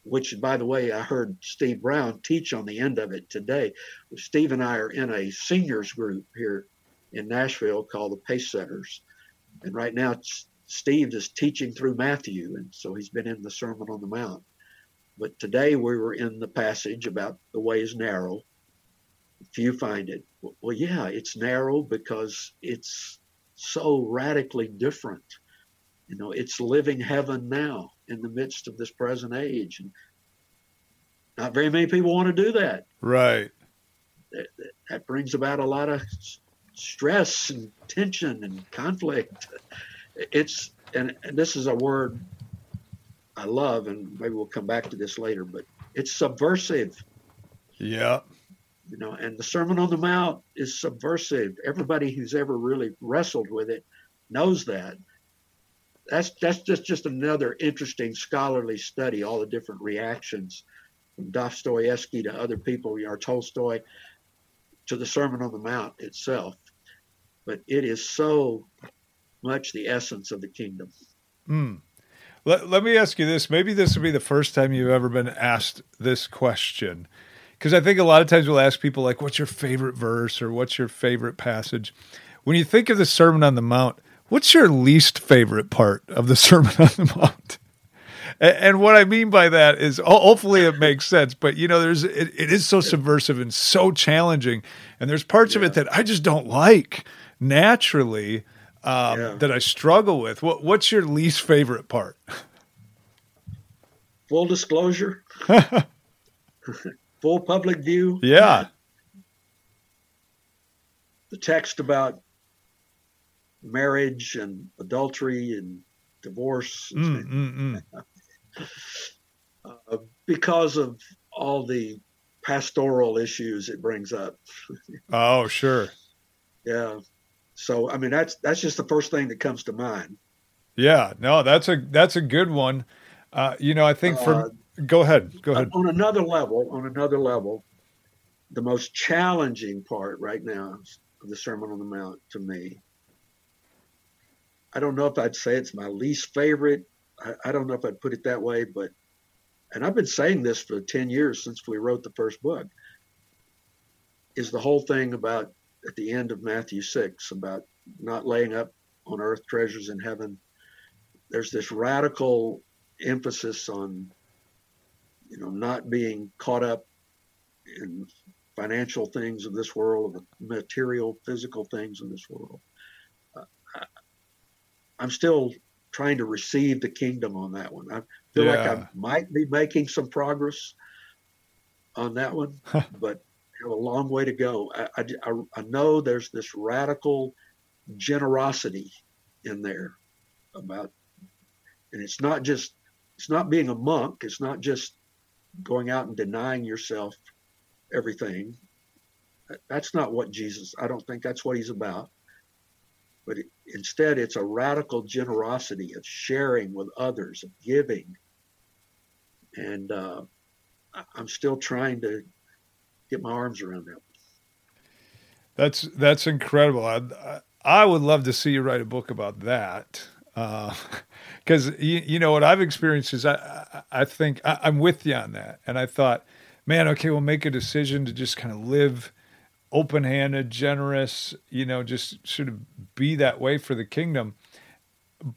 which, by the way, I heard Steve Brown teach on the end of it today. Steve and I are in a seniors group here in Nashville called the Pace Setters. And right now, Steve is teaching through Matthew, and so he's been in the Sermon on the Mount. But today we were in the passage about the way is narrow. Few find it. Well, yeah, it's narrow because it's so radically different you know, it's living heaven now in the midst of this present age. And not very many people want to do that. Right. That, that brings about a lot of stress and tension and conflict. It's, and, and this is a word I love, and maybe we'll come back to this later, but it's subversive. Yeah. You know, and the Sermon on the Mount is subversive. Everybody who's ever really wrestled with it knows that that's that's just just another interesting scholarly study. All the different reactions from Dostoevsky to other people, you or Tolstoy, to the Sermon on the Mount itself. But it is so much the essence of the kingdom. Mm. Let, let me ask you this. Maybe this will be the first time you've ever been asked this question. Because I think a lot of times we'll ask people, like, what's your favorite verse or what's your favorite passage? When you think of the Sermon on the Mount, What's your least favorite part of the Sermon on the Mount? And what I mean by that is, hopefully, it makes sense. But you know, there's it, it is so subversive and so challenging, and there's parts yeah. of it that I just don't like naturally um, yeah. that I struggle with. What, what's your least favorite part? Full disclosure, full public view. Yeah. The text about marriage and adultery and divorce mm, mm, mm. uh, because of all the pastoral issues it brings up. oh, sure. Yeah. So I mean that's that's just the first thing that comes to mind. Yeah, no, that's a that's a good one. Uh, you know, I think for uh, go ahead, go ahead. On another level, on another level, the most challenging part right now of the Sermon on the Mount to me I don't know if I'd say it's my least favorite. I, I don't know if I'd put it that way, but and I've been saying this for 10 years since we wrote the first book, is the whole thing about at the end of Matthew 6 about not laying up on earth treasures in heaven. There's this radical emphasis on, you know, not being caught up in financial things of this world, the material, physical things of this world. Uh, I, I'm still trying to receive the kingdom on that one. I feel yeah. like I might be making some progress on that one, but have a long way to go. I, I, I know there's this radical generosity in there about, and it's not just, it's not being a monk. It's not just going out and denying yourself everything. That's not what Jesus, I don't think that's what he's about. But it, instead, it's a radical generosity of sharing with others, of giving. And uh, I'm still trying to get my arms around that. That's that's incredible. I, I would love to see you write a book about that. Because uh, you, you know what I've experienced is I I, I think I, I'm with you on that, and I thought, man, okay, we'll make a decision to just kind of live open-handed, generous, you know, just sort of be that way for the kingdom.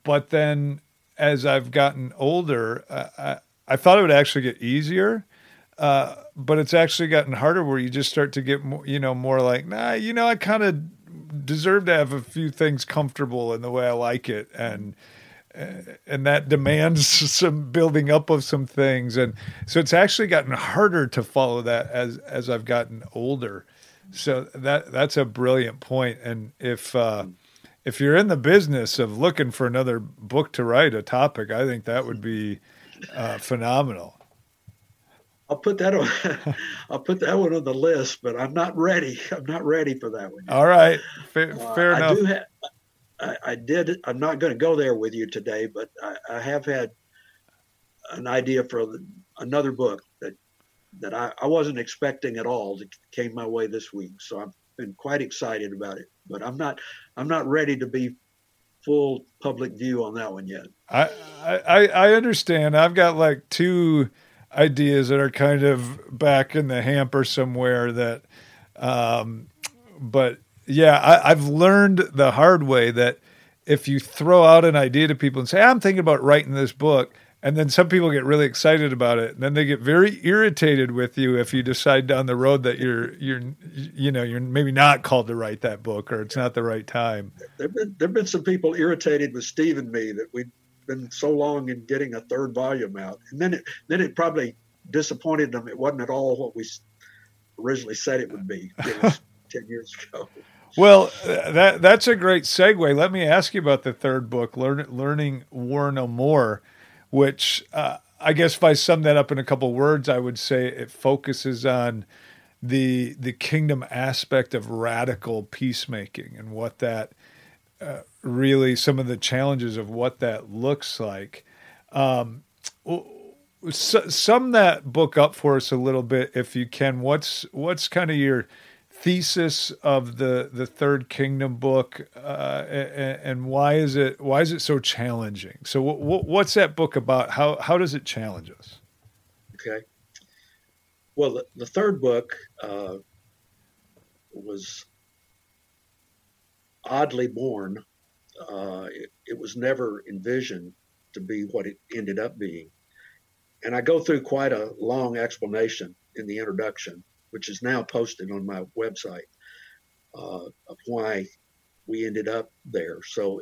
But then, as I've gotten older, I, I thought it would actually get easier uh, but it's actually gotten harder where you just start to get more, you know, more like, nah, you know, I kind of deserve to have a few things comfortable in the way I like it. And, and that demands some building up of some things. And so it's actually gotten harder to follow that as, as I've gotten older. So that, that's a brilliant point. And if, uh, if you're in the business of looking for another book to write a topic, I think that would be uh, phenomenal. I'll put that on. I'll put that one on the list, but I'm not ready. I'm not ready for that one. Yet. All right, fair, uh, fair enough. I do have. I, I, did. I'm not going to go there with you today, but I, I have had an idea for the, another book that that I, I wasn't expecting at all that came my way this week. So I've been quite excited about it, but I'm not. I'm not ready to be full public view on that one yet. I I, I understand. I've got like two ideas that are kind of back in the hamper somewhere that um, but yeah I, i've learned the hard way that if you throw out an idea to people and say i'm thinking about writing this book and then some people get really excited about it and then they get very irritated with you if you decide down the road that you're you're you know you're maybe not called to write that book or it's not the right time. There've been there've been some people irritated with steve and me that we been so long in getting a third volume out, and then it then it probably disappointed them. It wasn't at all what we originally said it would be ten years ago. Well, that that's a great segue. Let me ask you about the third book, Learn, Learning War No More, which uh, I guess if I sum that up in a couple words, I would say it focuses on the the kingdom aspect of radical peacemaking and what that really some of the challenges of what that looks like. Um, sum that book up for us a little bit, if you can. What's what's kind of your thesis of the the Third Kingdom book, uh, and, and, why is it why is it so challenging? So, what's that book about? How how does it challenge us? Okay. Well, the, the third book uh, was oddly born. Uh, it, it, was never envisioned to be what it ended up being. And I go through quite a long explanation in the introduction, which is now posted on my website, uh, of why we ended up there. So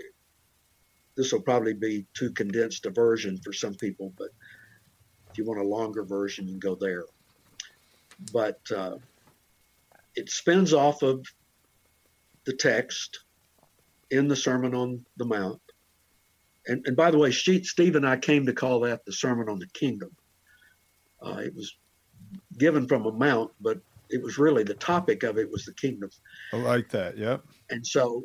this will probably be too condensed a version for some people, but if you want a longer version, you can go there. But uh, it spins off of the text in the Sermon on the Mount. And, and by the way, Steve and I came to call that the Sermon on the Kingdom. Uh, it was given from a mount, but it was really the topic of it was the kingdom. I like that. Yep. And so,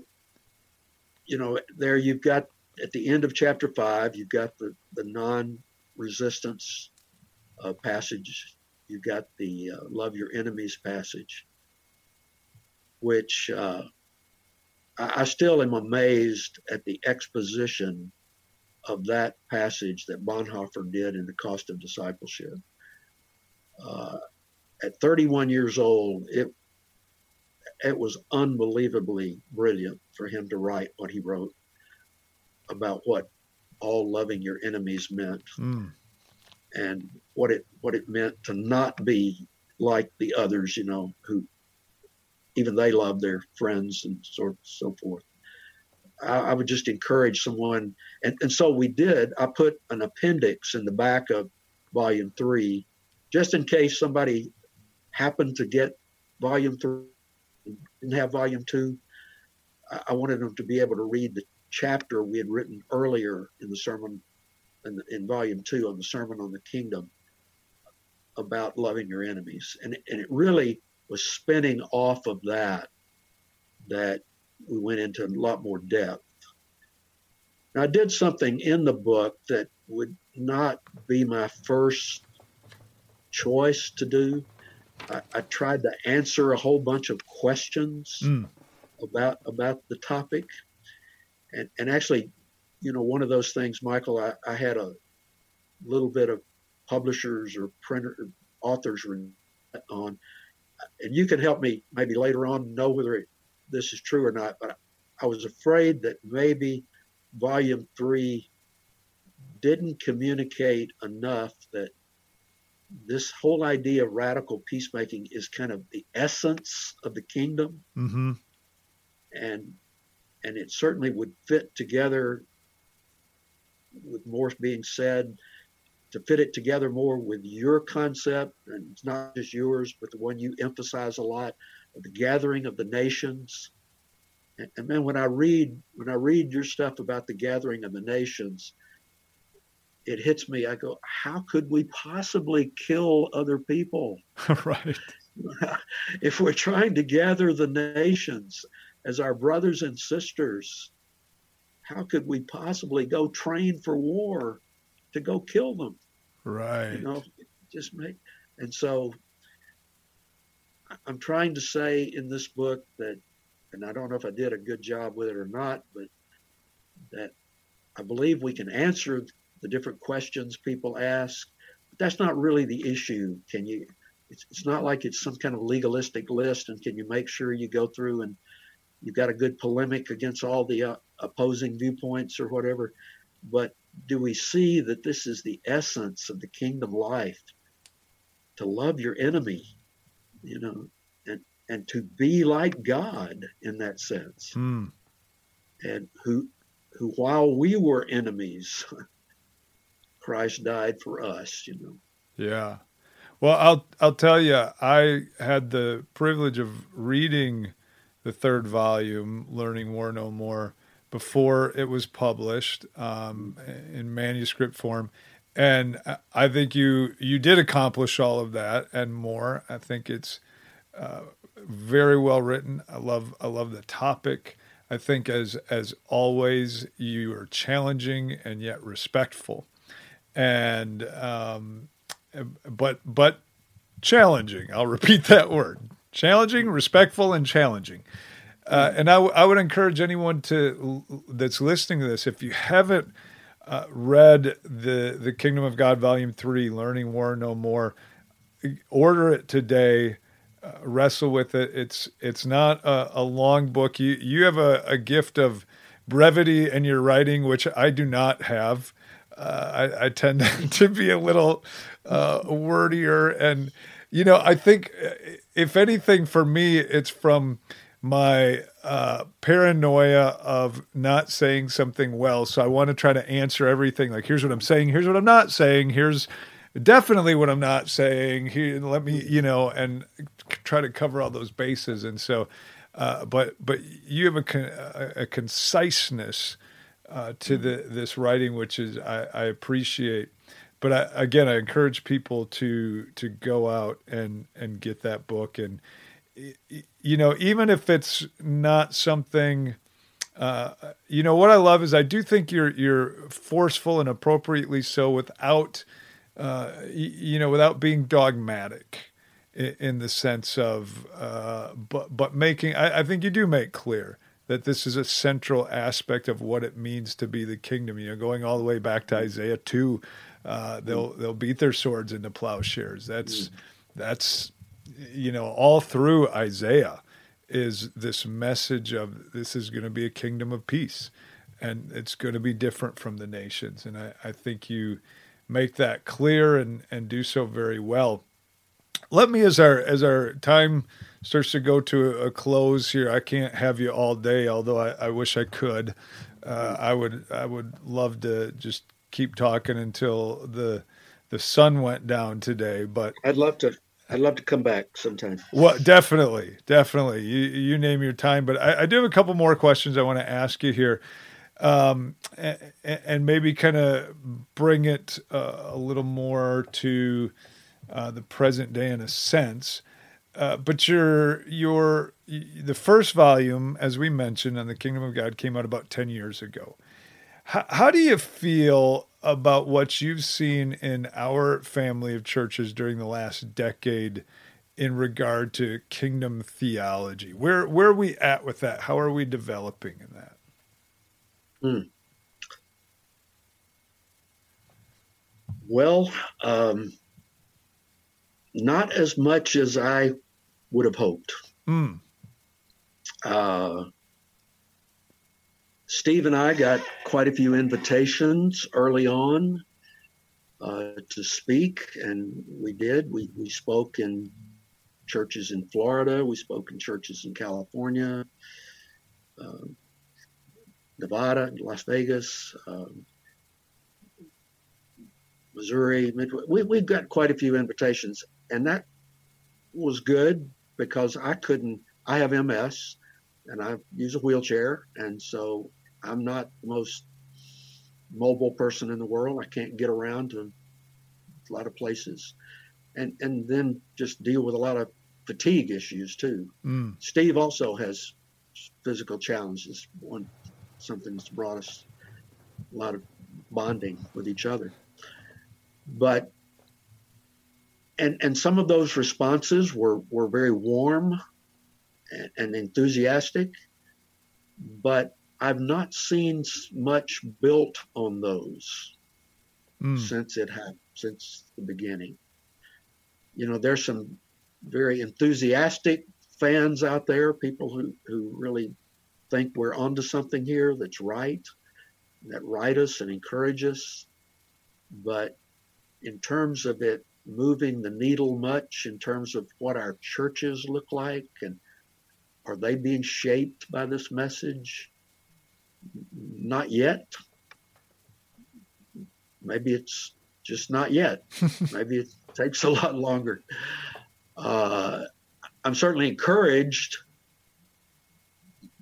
you know, there you've got at the end of chapter five, you've got the the non-resistance uh, passage. You've got the uh, love your enemies passage, which uh, I, I still am amazed at the exposition of that passage that Bonhoeffer did in The Cost of Discipleship. Uh, at 31 years old, it it was unbelievably brilliant for him to write what he wrote about what all loving your enemies meant mm. and what it what it meant to not be like the others, you know, who even they love their friends and so so forth. I, I would just encourage someone, and, and so we did. I put an appendix in the back of volume three, just in case somebody happened to get volume three, didn't have volume two. I, I wanted them to be able to read the chapter we had written earlier in the sermon, in, in volume two on the Sermon on the Kingdom about loving your enemies. And, and it really was spinning off of that that we went into a lot more depth. Now, I did something in the book that would not be my first choice to do. I, I tried to answer a whole bunch of questions mm. about about the topic, and and actually, you know, one of those things, Michael, I, I had a little bit of publishers or printer authors on, and you can help me maybe later on know whether it, this is true or not. But I was afraid that maybe volume three didn't communicate enough that this whole idea of radical peacemaking is kind of the essence of the kingdom mm-hmm. and and it certainly would fit together with more being said to fit it together more with your concept and it's not just yours but the one you emphasize a lot, the gathering of the nations. And, and then when i read when i read your stuff about the gathering of the nations it hits me. I go how could we possibly kill other people? Right. If we're trying to gather the nations as our brothers and sisters how could we possibly go train for war to go kill them Right. You know, just make and so I'm trying to say in this book that and I don't know if I did a good job with it or not, but that I believe we can answer the different questions people ask. But that's not really the issue. Can you? It's, it's not like it's some kind of legalistic list, and can you make sure you go through and you've got a good polemic against all the uh, opposing viewpoints or whatever? But do we see that this is the essence of the kingdom life? To love your enemy you know and and to be like god in that sense. Mm. and who who while we were enemies christ died for us you know. Yeah. Well i'll i'll tell you i had the privilege of reading the third volume learning war no more before it was published um, in manuscript form. And I think you you did accomplish all of that and more. I think it's uh, very well written. I love I love the topic. I think as as always you are challenging and yet respectful, and um, but but challenging. I'll repeat that word: challenging, respectful, and challenging. Uh, and I, w- I would encourage anyone to that's listening to this if you haven't uh, read the the Kingdom of God Volume Three, Learning War No More, order it today. Uh, wrestle with it. It's it's not a, a long book. You you have a, a, gift of brevity in your writing, which I do not have. Uh, I, I, tend to be a little uh, wordier, and you know I think uh, if anything for me, it's from my uh, paranoia of not saying something well. So I want to try to answer everything like, here's what I'm saying, here's what I'm not saying, here's definitely what I'm not saying. Here, let me, you know, and try to cover all those bases. And so, uh, but but you have a, a, a conciseness uh, to the this writing, which is I, I appreciate. But I, again, I encourage people to to go out and and get that book and you know, even if it's not something, uh, you know, what I love is I do think you're you're forceful and appropriately so without, uh, you know, without being dogmatic in, in the sense of, uh, but but making. I, I, think you do make clear that this is a central aspect of what it means to be the kingdom. You know, going all the way back to Isaiah two, uh, they'll they'll beat their swords into plowshares. That's that's you know all through Isaiah is this message of this is going to be a kingdom of peace, and it's going to be different from the nations. And I, I think you make that clear and and do so very well. Let me as our as our time starts to go to a close here. I can't have you all day, although I, I wish I could. Uh, I would I would love to just keep talking until the the sun went down today. But I'd love to. I'd love to come back sometime. Well, definitely, definitely. You you name your time. But I, I do have a couple more questions I want to ask you here, um, and, and maybe kind of bring it uh, a little more to uh, the present day in a sense. Uh, but your your the first volume, as we mentioned, on the Kingdom of God, came out about ten years ago. How, how do you feel about what you've seen in our family of churches during the last decade in regard to kingdom theology? Where where are we at with that? How are we developing in that? Hmm. Well, um, not as much as I would have hoped. Mm. Uh, Steve and I got quite a few invitations early on uh, to speak, and we did. We, we spoke in churches in Florida, we spoke in churches in California, uh, Nevada, Las Vegas, um, Missouri. We, we got quite a few invitations, and that was good because I couldn't. I have MS, and I use a wheelchair, and so I'm not the most mobile person in the world. I can't get around to a lot of places, and and then just deal with a lot of fatigue issues too. Mm. Steve also has physical challenges. One something that's brought us a lot of bonding with each other, but and and some of those responses were were very warm and, and enthusiastic, but I've not seen much built on those Mm. since it happened since the beginning. You know, there's some very enthusiastic fans out there, people who who really think we're onto something here that's right, that write us and encourage us. But in terms of it moving the needle much in terms of what our churches look like and are they being shaped by this message? Not yet. Maybe it's just not yet. Maybe it takes a lot longer. Uh, I'm certainly encouraged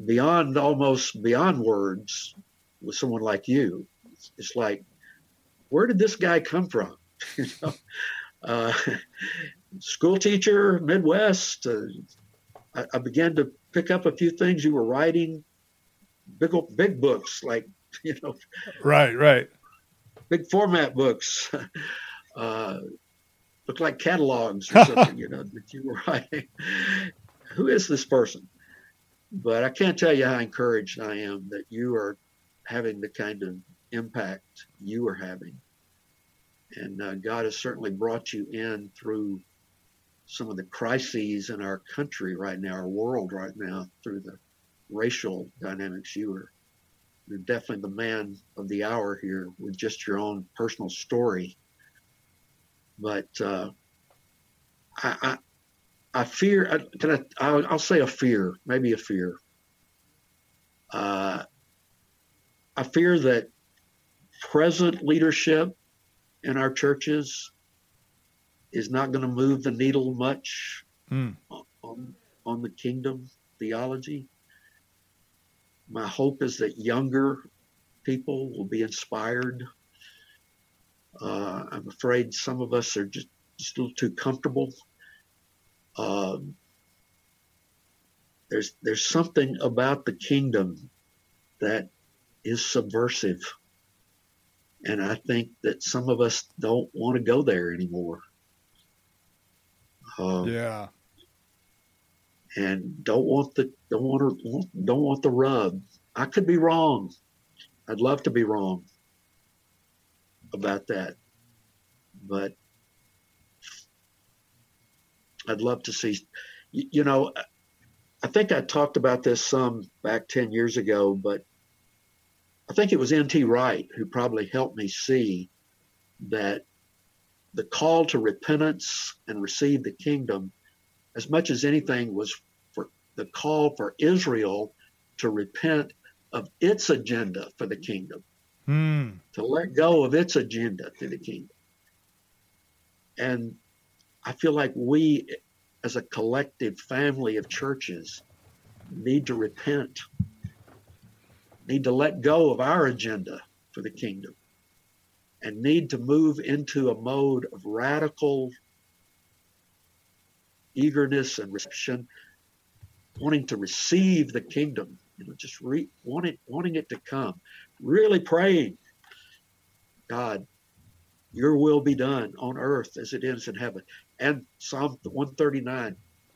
beyond almost beyond words with someone like you. It's, it's like, where did this guy come from? you know, uh, school teacher, Midwest. Uh, I, I, began to pick up a few things you were writing, big big books like you know, right, right, big format books. Uh, look like catalogs or something, you know, that you were writing. Who is this person? But I can't tell you how encouraged I am that you are having the kind of impact you are having and uh, God has certainly brought you in through some of the crises in our country right now, our world right now, through the racial dynamics. You are you're definitely the man of the hour here with just your own personal story. But uh, I, I, I fear. I, Can I? I'll, I'll, say a fear, maybe a fear. Uh, I fear that present leadership in our churches is not going to move the needle much mm. on, on the kingdom theology. My hope is that younger people will be inspired. Uh, I'm afraid some of us are just, just a little too comfortable. Um, there's there's something about the kingdom that is subversive and I think that some of us don't want to go there anymore. Um, yeah. And don't want the don't want to, don't want the rub. I could be wrong. I'd love to be wrong about that, but I'd love to see. You know, I think I talked about this some back ten years ago, but I think it was N.T. Wright who probably helped me see that the call to repentance and receive the kingdom, as much as anything, was for the call for Israel to repent of its agenda for the kingdom, hmm. to let go of its agenda to the kingdom. And I feel like we, as a collective family of churches, need to repent, need to let go of our agenda for the kingdom and need to move into a mode of radical eagerness and reception, wanting to receive the kingdom, you know, just re- wanting, wanting it to come, really praying, God, your will be done on earth as it is in heaven. And Psalm 139,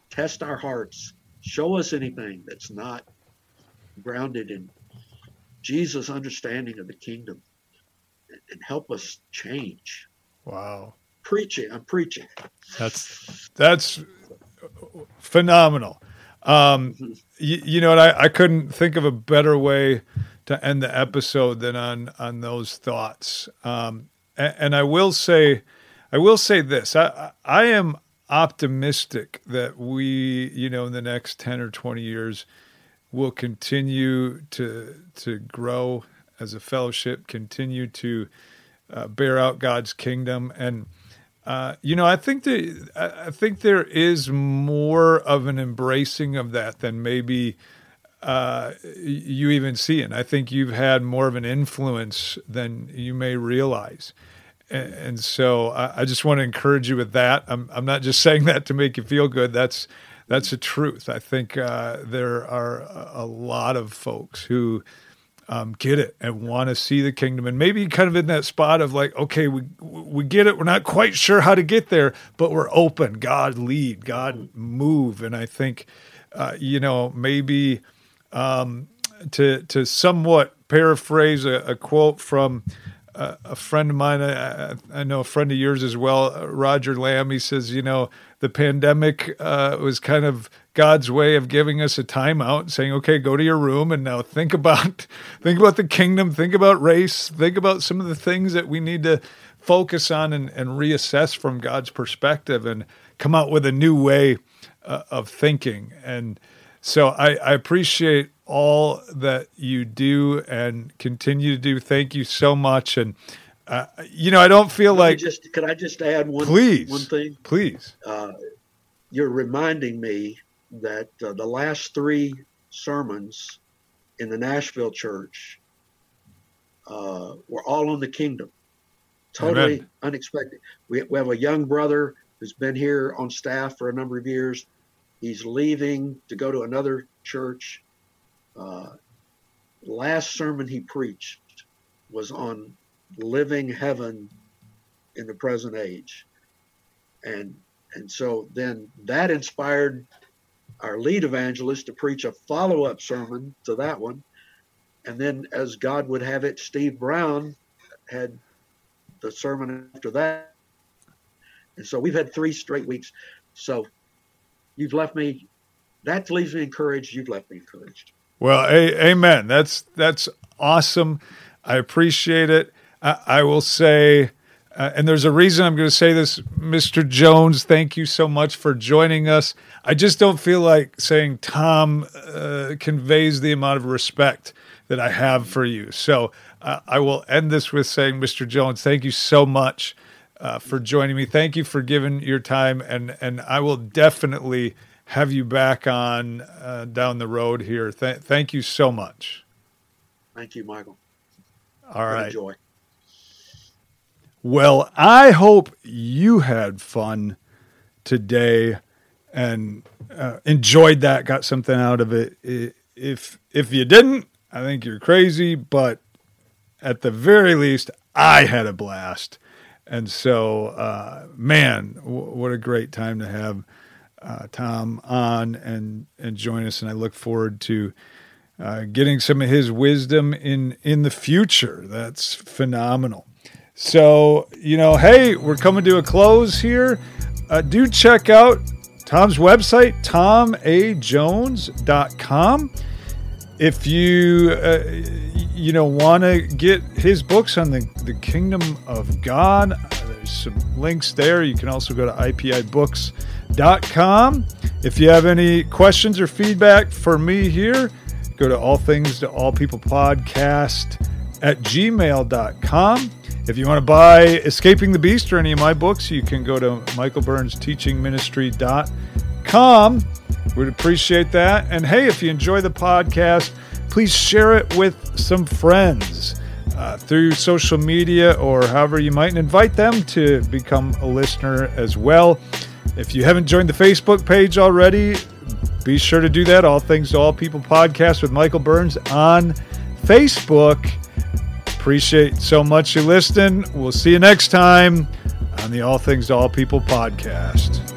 test our hearts, show us anything that's not grounded in Jesus' understanding of the kingdom and help us change. Wow. Preaching, I'm preaching. That's that's phenomenal. Um, you, you, know, I, I couldn't think of a better way to end the episode than on on those thoughts. Um, and, and, I will say, I will say this: I I am optimistic that we, you know, in the next ten or twenty years, will continue to to grow as a fellowship, continue to uh, bear out God's kingdom. And uh, you know, I think that I think there is more of an embracing of that than maybe uh, you even see. And I think you've had more of an influence than you may realize. And, so I, I, just want to encourage you with that. I'm, I'm not just saying that to make you feel good. That's that's the truth. I think uh, there are a lot of folks who um, get it and want to see the kingdom, and maybe kind of in that spot of like, okay, we we get it. We're not quite sure how to get there, but we're open. God lead, God move, and I think, uh, you know, maybe um, to to somewhat paraphrase a, a quote from a friend of mine, I, I, know a friend of yours as well, Roger Lamb. He says, you know, the pandemic uh, was kind of God's way of giving us a timeout, saying, "Okay, go to your room and now think about think about the kingdom, think about race, think about some of the things that we need to focus on and, and reassess from God's perspective, and come out with a new way uh, of thinking." And so I, I appreciate all that you do and continue to do. Thank you so much. And uh, you know, I don't feel Let like just could I just add one please one thing? Please. Uh, you're reminding me that uh, the last three sermons in the Nashville church uh, were all on the kingdom. Totally Amen. unexpected. We, we have a young brother who's been here on staff for a number of years. He's leaving to go to another church. Uh, last sermon he preached was on living heaven in the present age. And and so then that inspired our lead evangelist to preach a follow-up sermon to that one. And then as God would have it, Steve Brown had the sermon after that. And so we've had three straight weeks. So you've left me that leaves me encouraged. You've left me encouraged. Well, a- amen. That's that's awesome. I appreciate it. I, I will say, uh, and there's a reason I'm going to say this, Mr. Jones. Thank you so much for joining us. I just don't feel like saying Tom uh, conveys the amount of respect that I have for you. So uh, I will end this with saying, Mr. Jones, thank you so much uh, for joining me. Thank you for giving your time, and and I will definitely have you back on uh, down the road here. Th- thank you so much. Thank you, Michael. All right. Enjoy. Well, I hope you had fun today and uh, enjoyed that, got something out of it. If if you didn't, I think you're crazy, but at the very least, I had a blast. And so, uh, man, w- what a great time to have uh, Tom on and and join us, and I look forward to uh, getting some of his wisdom in in the future. That's phenomenal. So you know, hey, we're coming to a close here. Uh, do check out Tom's website, tomajones.com. If you uh, you know want to get his books on the, the kingdom of God, uh, there's some links there. You can also go to ipibooks.com. If you have any questions or feedback for me here, go to all things to all people podcast at gmail.com. If you want to buy Escaping the Beast or any of my books, you can go to michaelburnsteachingministry.com. We'd appreciate that. And hey, if you enjoy the podcast, please share it with some friends uh, through social media or however you might, and invite them to become a listener as well. If you haven't joined the Facebook page already, be sure to do that. All Things to All People podcast with Michael Burns on Facebook. Appreciate so much you listening. We'll see you next time on the All Things to All People podcast.